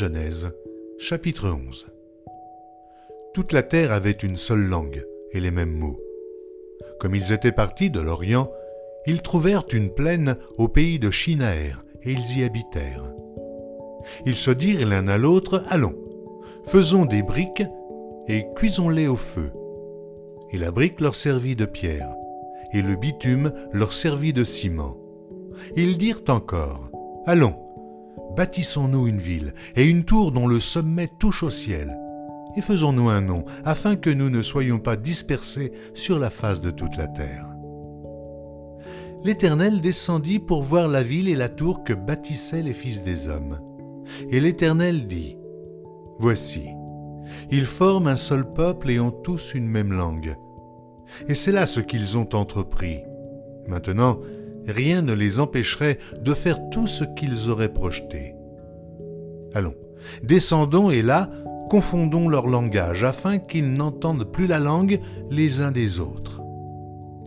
Genèse, chapitre 11 Toute la terre avait une seule langue et les mêmes mots. Comme ils étaient partis de l'Orient, ils trouvèrent une plaine au pays de Shinaër, et ils y habitèrent. Ils se dirent l'un à l'autre, Allons, faisons des briques, et cuisons-les au feu. Et la brique leur servit de pierre, et le bitume leur servit de ciment. Ils dirent encore, Allons, bâtissons-nous une ville, et une tour dont le sommet touche au ciel, et faisons-nous un nom, afin que nous ne soyons pas dispersés sur la face de toute la terre. L'Éternel descendit pour voir la ville et la tour que bâtissaient les fils des hommes. Et l'Éternel dit, Voici, ils forment un seul peuple et ont tous une même langue. Et c'est là ce qu'ils ont entrepris. Maintenant, rien ne les empêcherait de faire tout ce qu'ils auraient projeté. Allons, descendons et là, confondons leur langage afin qu'ils n'entendent plus la langue les uns des autres.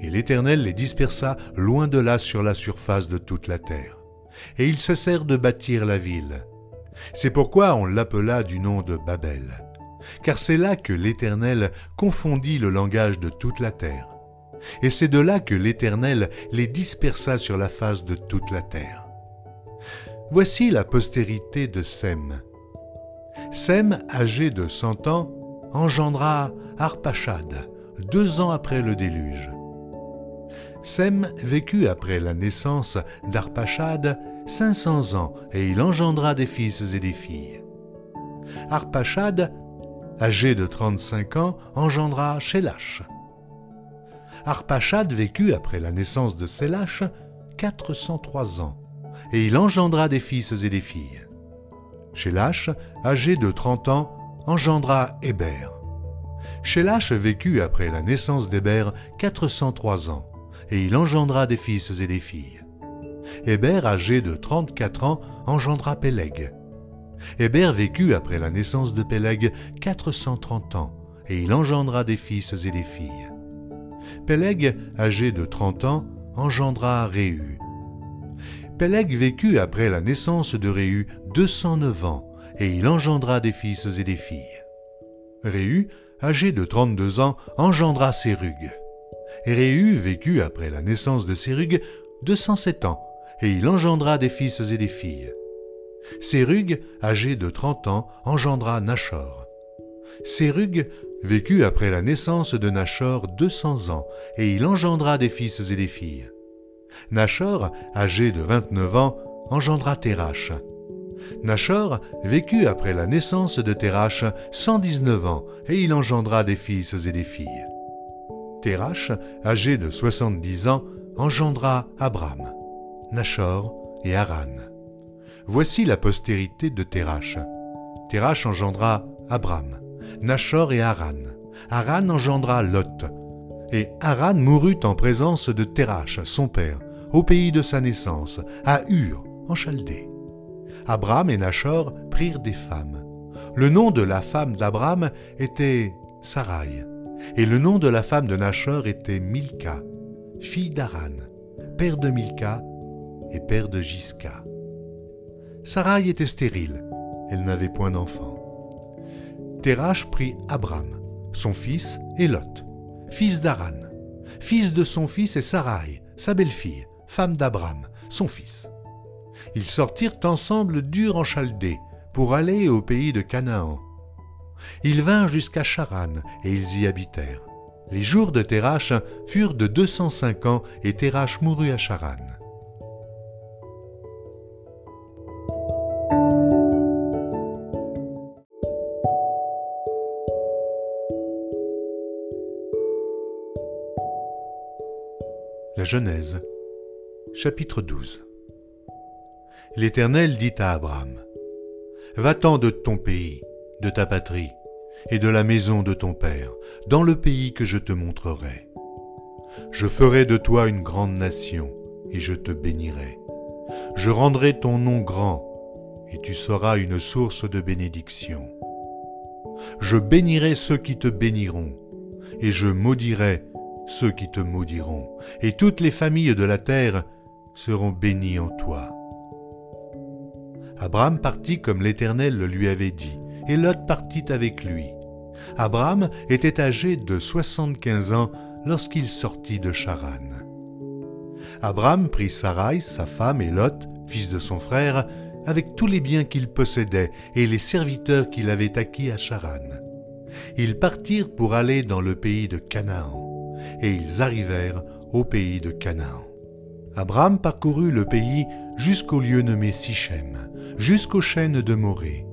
Et l'Éternel les dispersa loin de là sur la surface de toute la terre. Et ils cessèrent de bâtir la ville. C'est pourquoi on l'appela du nom de Babel, car c'est là que l'Éternel confondit le langage de toute la terre. Et c'est de là que l'Éternel les dispersa sur la face de toute la terre. Voici la postérité de Sem. Sem, âgé de cent ans, engendra Arpachad, deux ans après le déluge. Sem vécut après la naissance d'Arpachad cinq cents ans, et il engendra des fils et des filles. Arpachad, âgé de trente-cinq ans, engendra Shélach. Arpachad vécut après la naissance de Sélach quatre cent trois ans, et il engendra des fils et des filles. Shélach, âgé de trente ans, engendra Héber. Shélach vécut après la naissance d'Héber quatre cent trois ans, et il engendra des fils et des filles. Héber, âgé de trente-quatre ans, engendra Péleg. Héber vécut après la naissance de Péleg quatre cent trente ans, et il engendra des fils et des filles. Péleg, âgé de trente ans, engendra Réhu. Péleg vécut après la naissance de Réhu deux cent neuf ans, et il engendra des fils et des filles. Réhu, âgé de trente-deux ans, engendra Sérug. Réhu vécut après la naissance de Sérug 207 ans, et il engendra des fils et des filles. Sérug, âgé de trente ans, engendra Nachor. Sérug vécut après la naissance de Nachor 200 ans, et il engendra des fils et des filles. Nachor, âgé de vingt-neuf ans, engendra Terach. Nachor vécut après la naissance de Terach 119 ans, et il engendra des fils et des filles. Terach, âgé de soixante-dix ans, engendra Abram, Nachor et Haran. Voici la postérité de Terach. Terach engendra Abram, Nachor et Haran. Haran engendra Lot. Et Haran mourut en présence de Terach, son père, au pays de sa naissance, à Ur, en Chaldée. Abram et Nachor prirent des femmes. Le nom de la femme d'Abram était Sarai et le nom de la femme de Nachor était Milka, fille d'Aran, père de Milka et père de Jiska. Sarai était stérile, elle n'avait point d'enfant. Terach prit Abram, son fils, et Lot, fils d'Aran, fils de son fils et Sarai, sa belle-fille, femme d'Abram, son fils. Ils sortirent ensemble d'Ur en pour aller au pays de Canaan ils vinrent jusqu'à Charan, et ils y habitèrent. Les jours de Terach furent de deux cent cinq ans, et Terach mourut à Charan. Genèse, chapitre 12 L'Éternel dit à Abraham, Va-t'en de ton pays de ta patrie et de la maison de ton Père, dans le pays que je te montrerai. Je ferai de toi une grande nation, et je te bénirai. Je rendrai ton nom grand, et tu seras une source de bénédiction. Je bénirai ceux qui te béniront, et je maudirai ceux qui te maudiront, et toutes les familles de la terre seront bénies en toi. Abraham partit comme l'Éternel le lui avait dit, et Lot partit avec lui. Abraham était âgé de soixante-quinze ans lorsqu'il sortit de Charan. Abraham prit Sarai, sa femme, et Lot, fils de son frère, avec tous les biens qu'il possédait et les serviteurs qu'il avait acquis à Charan. Ils partirent pour aller dans le pays de Canaan, et ils arrivèrent au pays de Canaan. Abraham parcourut le pays jusqu'au lieu nommé Sichem, jusqu'aux chaînes de Morée.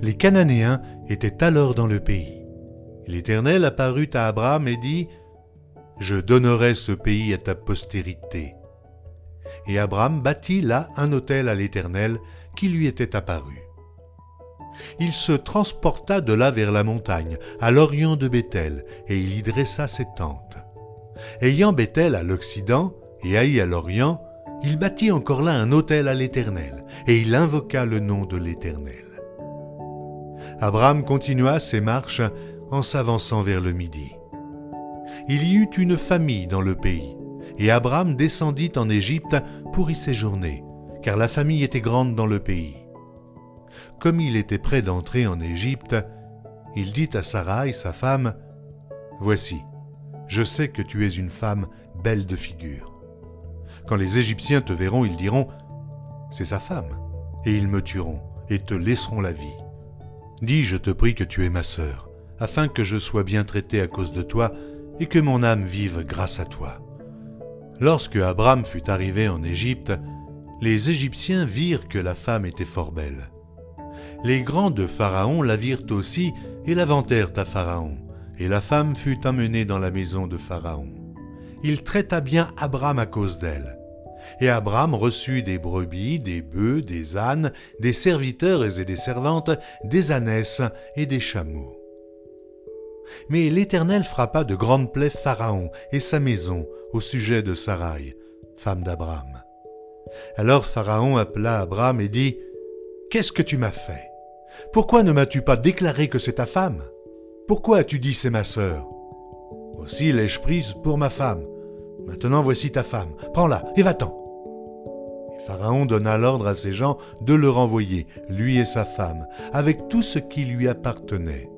Les Cananéens étaient alors dans le pays. L'Éternel apparut à Abraham et dit, Je donnerai ce pays à ta postérité. Et Abraham bâtit là un autel à l'Éternel qui lui était apparu. Il se transporta de là vers la montagne, à l'orient de Béthel, et il y dressa ses tentes. Ayant Béthel à l'occident et Haï à l'orient, il bâtit encore là un autel à l'Éternel, et il invoqua le nom de l'Éternel. Abraham continua ses marches en s'avançant vers le midi. Il y eut une famille dans le pays, et Abraham descendit en Égypte pour y séjourner, car la famille était grande dans le pays. Comme il était près d'entrer en Égypte, il dit à Sarai, sa femme, Voici, je sais que tu es une femme belle de figure. Quand les Égyptiens te verront, ils diront, C'est sa femme, et ils me tueront, et te laisseront la vie. Dis, je te prie que tu es ma sœur, afin que je sois bien traité à cause de toi, et que mon âme vive grâce à toi. Lorsque Abraham fut arrivé en Égypte, les Égyptiens virent que la femme était fort belle. Les grands de Pharaon la virent aussi et la vantèrent à Pharaon, et la femme fut emmenée dans la maison de Pharaon. Il traita bien Abraham à cause d'elle. Et Abraham reçut des brebis, des bœufs, des ânes, des serviteurs et des servantes, des ânesses et des chameaux. Mais l'Éternel frappa de grandes plaies Pharaon et sa maison au sujet de Sarai, femme d'Abraham. Alors Pharaon appela Abraham et dit, Qu'est-ce que tu m'as fait? Pourquoi ne m'as-tu pas déclaré que c'est ta femme? Pourquoi as-tu dit c'est ma sœur? Aussi l'ai-je prise pour ma femme. Maintenant voici ta femme. Prends-la et va-t'en. Pharaon donna l'ordre à ses gens de le renvoyer, lui et sa femme, avec tout ce qui lui appartenait.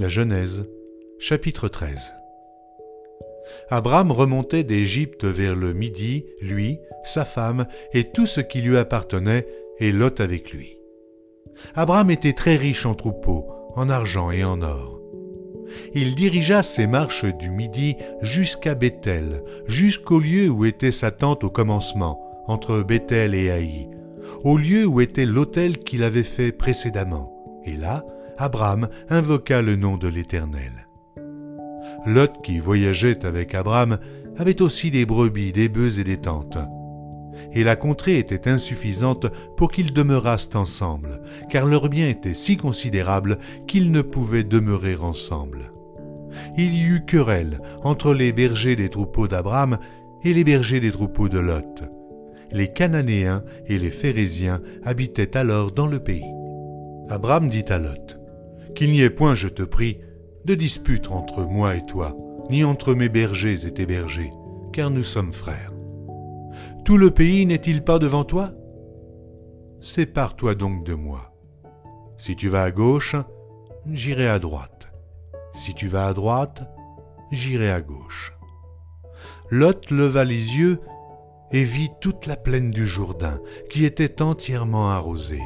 La Genèse, chapitre 13 Abraham remontait d'Égypte vers le midi, lui, sa femme et tout ce qui lui appartenait, et Lot avec lui. Abraham était très riche en troupeaux, en argent et en or. Il dirigea ses marches du midi jusqu'à Bethel, jusqu'au lieu où était sa tente au commencement, entre Bethel et Haï, au lieu où était l'autel qu'il avait fait précédemment. Et là, Abraham invoqua le nom de l'Éternel. Lot, qui voyageait avec Abraham, avait aussi des brebis, des bœufs et des tentes. Et la contrée était insuffisante pour qu'ils demeurassent ensemble, car leurs biens étaient si considérables qu'ils ne pouvaient demeurer ensemble. Il y eut querelle entre les bergers des troupeaux d'Abraham et les bergers des troupeaux de Lot. Les Cananéens et les Phérésiens habitaient alors dans le pays. Abraham dit à Lot, qu'il n'y ait point, je te prie, de dispute entre moi et toi, ni entre mes bergers et tes bergers, car nous sommes frères. Tout le pays n'est-il pas devant toi? Sépare-toi donc de moi. Si tu vas à gauche, j'irai à droite. Si tu vas à droite, j'irai à gauche. Lot leva les yeux et vit toute la plaine du Jourdain, qui était entièrement arrosée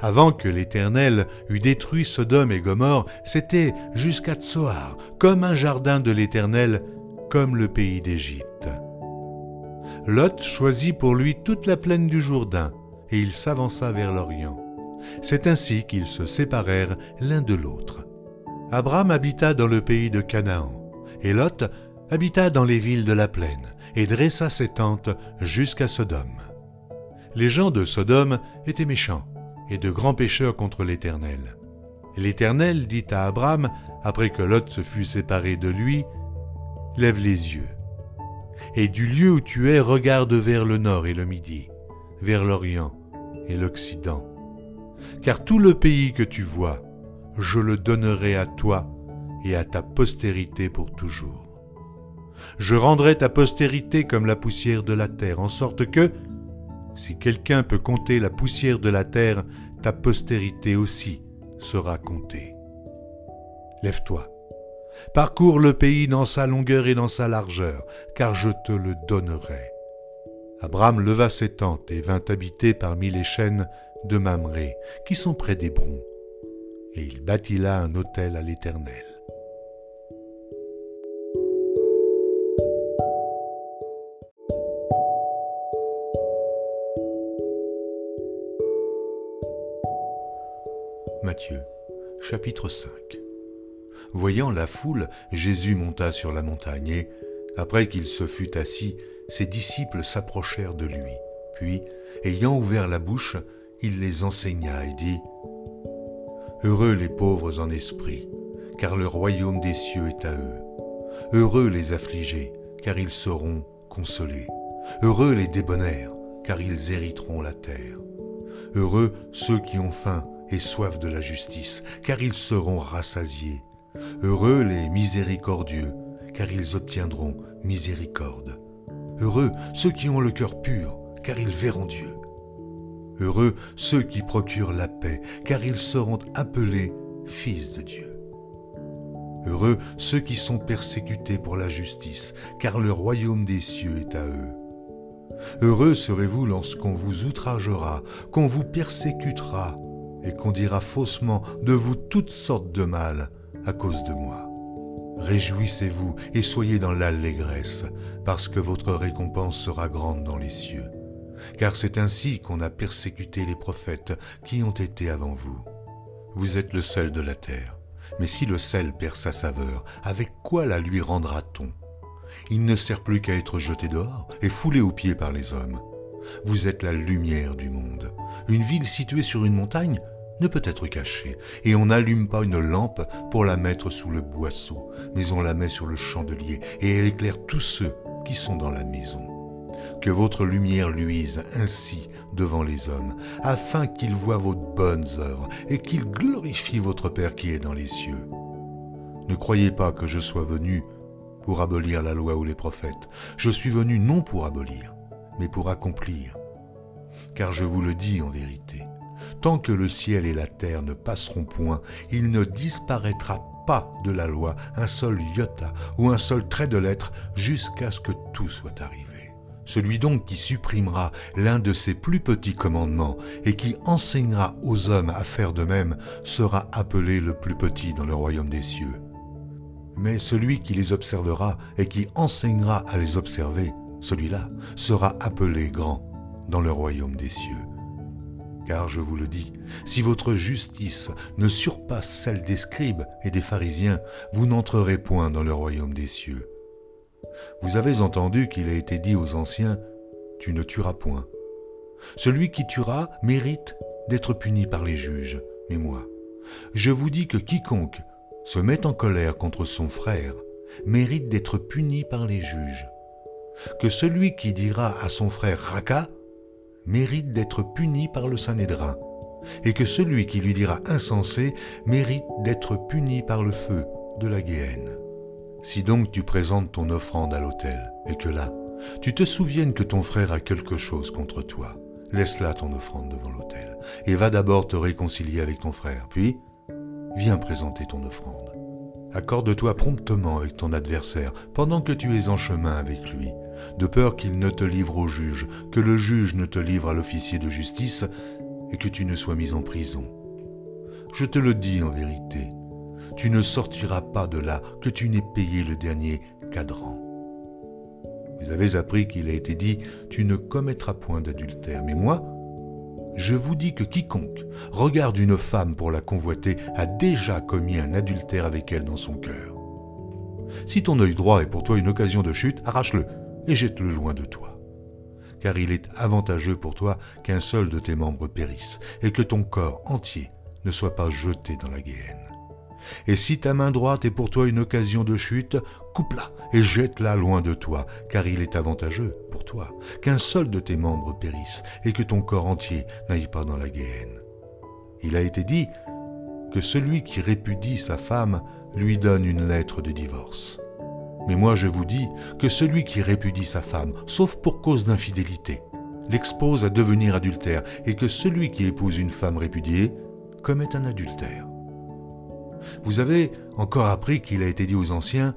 avant que l'Éternel eût détruit Sodome et Gomorre, c'était jusqu'à Tsoar, comme un jardin de l'Éternel, comme le pays d'Égypte. Lot choisit pour lui toute la plaine du Jourdain, et il s'avança vers l'Orient. C'est ainsi qu'ils se séparèrent l'un de l'autre. Abraham habita dans le pays de Canaan, et Lot habita dans les villes de la plaine, et dressa ses tentes jusqu'à Sodome. Les gens de Sodome étaient méchants, et de grands pécheurs contre l'Éternel. L'Éternel dit à Abraham, après que Lot se fut séparé de lui, Lève les yeux, et du lieu où tu es, regarde vers le nord et le midi, vers l'orient et l'occident. car tout le pays que tu vois, je le donnerai à toi et à ta postérité pour toujours. Je rendrai ta postérité comme la poussière de la terre, en sorte que, si quelqu'un peut compter la poussière de la terre, ta postérité aussi sera comptée. Lève-toi, parcours le pays dans sa longueur et dans sa largeur, car je te le donnerai. Abraham leva ses tentes et vint habiter parmi les chênes de Mamré, qui sont près d'Hébron, et il bâtit là un autel à l'Éternel. Matthieu, chapitre 5 Voyant la foule, Jésus monta sur la montagne et, après qu'il se fut assis, ses disciples s'approchèrent de lui. Puis, ayant ouvert la bouche, il les enseigna et dit, Heureux les pauvres en esprit, car le royaume des cieux est à eux. Heureux les affligés, car ils seront consolés. Heureux les débonnaires, car ils hériteront la terre. Heureux ceux qui ont faim, et soif de la justice, car ils seront rassasiés. Heureux les miséricordieux, car ils obtiendront miséricorde. Heureux ceux qui ont le cœur pur, car ils verront Dieu. Heureux ceux qui procurent la paix, car ils seront appelés fils de Dieu. Heureux ceux qui sont persécutés pour la justice, car le royaume des cieux est à eux. Heureux serez-vous lorsqu'on vous outragera, qu'on vous persécutera et qu'on dira faussement de vous toutes sortes de mal à cause de moi. Réjouissez-vous et soyez dans l'allégresse, parce que votre récompense sera grande dans les cieux. Car c'est ainsi qu'on a persécuté les prophètes qui ont été avant vous. Vous êtes le sel de la terre. Mais si le sel perd sa saveur, avec quoi la lui rendra-t-on? Il ne sert plus qu'à être jeté dehors et foulé aux pieds par les hommes. Vous êtes la lumière du monde. Une ville située sur une montagne ne peut être cachée, et on n'allume pas une lampe pour la mettre sous le boisseau, mais on la met sur le chandelier, et elle éclaire tous ceux qui sont dans la maison. Que votre lumière luise ainsi devant les hommes, afin qu'ils voient vos bonnes œuvres, et qu'ils glorifient votre Père qui est dans les cieux. Ne croyez pas que je sois venu pour abolir la loi ou les prophètes. Je suis venu non pour abolir, mais pour accomplir. Car je vous le dis en vérité, tant que le ciel et la terre ne passeront point, il ne disparaîtra pas de la loi un seul iota ou un seul trait de lettre jusqu'à ce que tout soit arrivé. Celui donc qui supprimera l'un de ces plus petits commandements et qui enseignera aux hommes à faire de même sera appelé le plus petit dans le royaume des cieux. Mais celui qui les observera et qui enseignera à les observer, celui-là sera appelé grand dans le royaume des cieux. Car je vous le dis, si votre justice ne surpasse celle des scribes et des pharisiens, vous n'entrerez point dans le royaume des cieux. Vous avez entendu qu'il a été dit aux anciens, Tu ne tueras point. Celui qui tuera mérite d'être puni par les juges. Mais moi, je vous dis que quiconque se met en colère contre son frère mérite d'être puni par les juges que celui qui dira à son frère Raka mérite d'être puni par le Sanhédrin, et que celui qui lui dira insensé mérite d'être puni par le feu de la Guéhenne. Si donc tu présentes ton offrande à l'autel, et que là, tu te souviennes que ton frère a quelque chose contre toi, laisse là ton offrande devant l'autel, et va d'abord te réconcilier avec ton frère, puis viens présenter ton offrande. Accorde-toi promptement avec ton adversaire pendant que tu es en chemin avec lui, de peur qu'il ne te livre au juge, que le juge ne te livre à l'officier de justice, et que tu ne sois mis en prison. Je te le dis en vérité, tu ne sortiras pas de là que tu n'aies payé le dernier cadran. Vous avez appris qu'il a été dit, tu ne commettras point d'adultère, mais moi, je vous dis que quiconque regarde une femme pour la convoiter a déjà commis un adultère avec elle dans son cœur. Si ton œil droit est pour toi une occasion de chute, arrache-le et jette-le loin de toi. Car il est avantageux pour toi qu'un seul de tes membres périsse, et que ton corps entier ne soit pas jeté dans la guéhenne. Et si ta main droite est pour toi une occasion de chute, coupe-la et jette-la loin de toi, car il est avantageux pour toi qu'un seul de tes membres périsse, et que ton corps entier n'aille pas dans la guéhenne. Il a été dit que celui qui répudie sa femme lui donne une lettre de divorce. Mais moi je vous dis que celui qui répudie sa femme, sauf pour cause d'infidélité, l'expose à devenir adultère, et que celui qui épouse une femme répudiée commet un adultère. Vous avez encore appris qu'il a été dit aux anciens,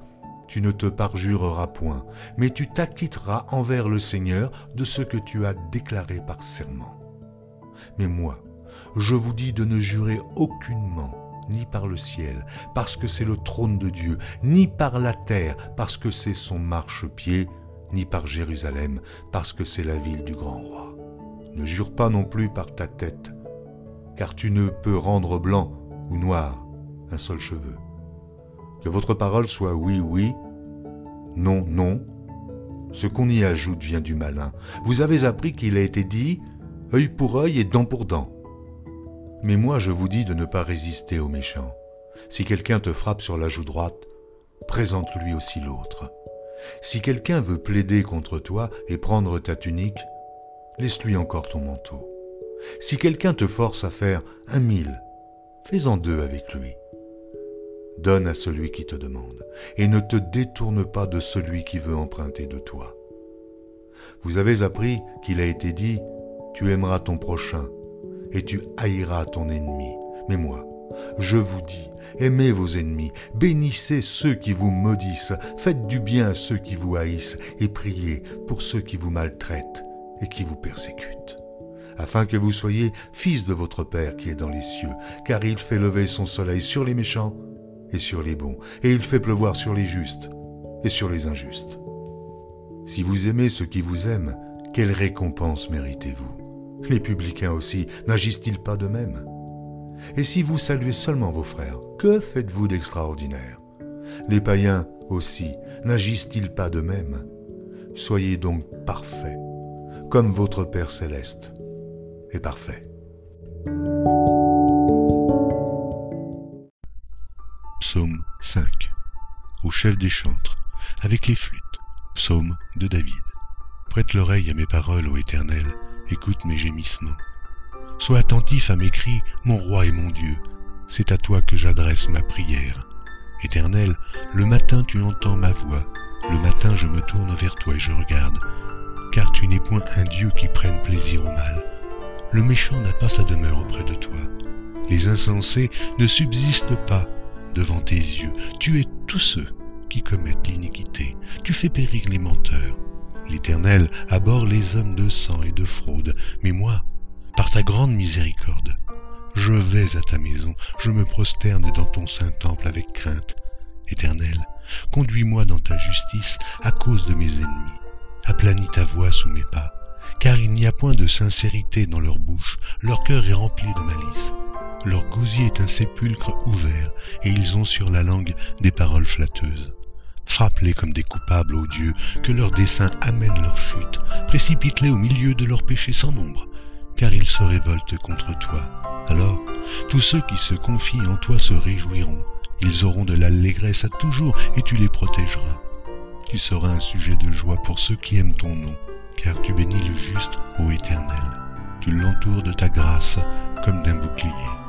tu ne te parjureras point, mais tu t'acquitteras envers le Seigneur de ce que tu as déclaré par serment. Mais moi, je vous dis de ne jurer aucunement, ni par le ciel, parce que c'est le trône de Dieu, ni par la terre, parce que c'est son marchepied, ni par Jérusalem, parce que c'est la ville du grand roi. Ne jure pas non plus par ta tête, car tu ne peux rendre blanc ou noir un seul cheveu. Que votre parole soit oui, oui, non, non. Ce qu'on y ajoute vient du malin. Vous avez appris qu'il a été dit œil pour œil et dent pour dent. Mais moi je vous dis de ne pas résister aux méchants. Si quelqu'un te frappe sur la joue droite, présente-lui aussi l'autre. Si quelqu'un veut plaider contre toi et prendre ta tunique, laisse-lui encore ton manteau. Si quelqu'un te force à faire un mille, fais-en deux avec lui. Donne à celui qui te demande, et ne te détourne pas de celui qui veut emprunter de toi. Vous avez appris qu'il a été dit, tu aimeras ton prochain, et tu haïras ton ennemi. Mais moi, je vous dis, aimez vos ennemis, bénissez ceux qui vous maudissent, faites du bien à ceux qui vous haïssent, et priez pour ceux qui vous maltraitent et qui vous persécutent afin que vous soyez fils de votre Père qui est dans les cieux, car il fait lever son soleil sur les méchants et sur les bons, et il fait pleuvoir sur les justes et sur les injustes. Si vous aimez ceux qui vous aiment, quelle récompense méritez-vous? Les publicains aussi, n'agissent-ils pas de même Et si vous saluez seulement vos frères, que faites-vous d'extraordinaire? Les païens aussi, n'agissent-ils pas de même Soyez donc parfaits, comme votre Père céleste est parfait. Psaume 5 Au chef des chantres, avec les flûtes. Psaume de David. Prête l'oreille à mes paroles, ô Éternel, écoute mes gémissements. Sois attentif à mes cris, mon roi et mon Dieu, c'est à toi que j'adresse ma prière. Éternel, le matin tu entends ma voix, le matin je me tourne vers toi et je regarde, car tu n'es point un Dieu qui prenne plaisir au mal. Le méchant n'a pas sa demeure auprès de toi. Les insensés ne subsistent pas devant tes yeux. Tu es tous ceux qui commettent l'iniquité. Tu fais périr les menteurs. L'Éternel abhorre les hommes de sang et de fraude. Mais moi, par ta grande miséricorde, je vais à ta maison, je me prosterne dans ton saint temple avec crainte. Éternel, conduis-moi dans ta justice à cause de mes ennemis. Aplanis ta voix sous mes pas, car il n'y a point de sincérité dans leur bouche, leur cœur est rempli de malice. Leur gosier est un sépulcre ouvert, et ils ont sur la langue des paroles flatteuses. Frappe-les comme des coupables, ô Dieu, que leur dessein amène leur chute. Précipite-les au milieu de leurs péchés sans nombre, car ils se révoltent contre toi. Alors, tous ceux qui se confient en toi se réjouiront. Ils auront de l'allégresse à toujours, et tu les protégeras. Tu seras un sujet de joie pour ceux qui aiment ton nom, car tu bénis le juste, ô Éternel. Tu l'entoures de ta grâce comme d'un bouclier.